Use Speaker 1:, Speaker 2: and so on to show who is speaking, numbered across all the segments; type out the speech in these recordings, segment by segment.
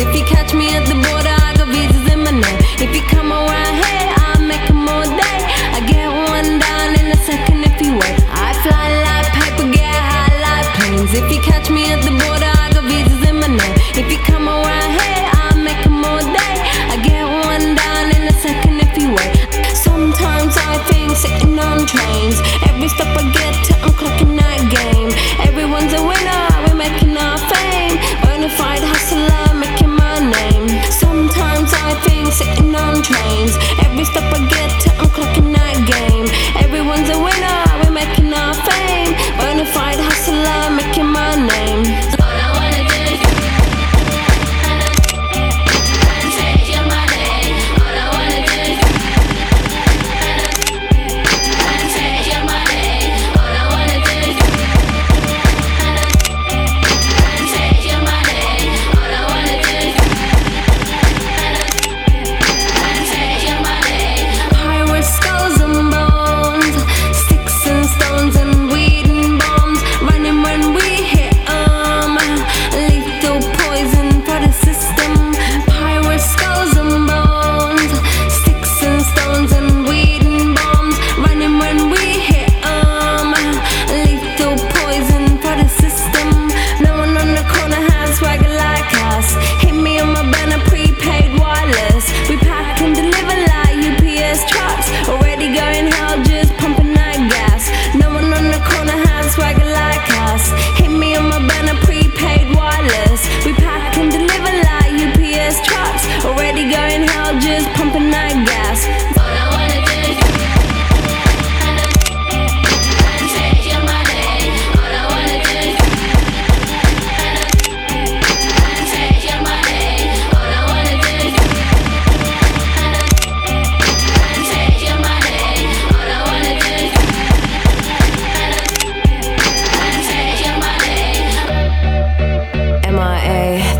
Speaker 1: If you catch me at the border, I got visas in my name. If you come around here, I'll make them all day. I get one down in a second if you wait. I fly like paper, get high like planes. If you catch me at the border, I got visas in my name. If you come around here,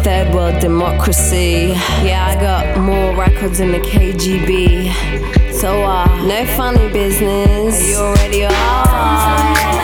Speaker 1: third world democracy. Yeah, I got more records than the KGB. So, uh, no funny business. Are you already are.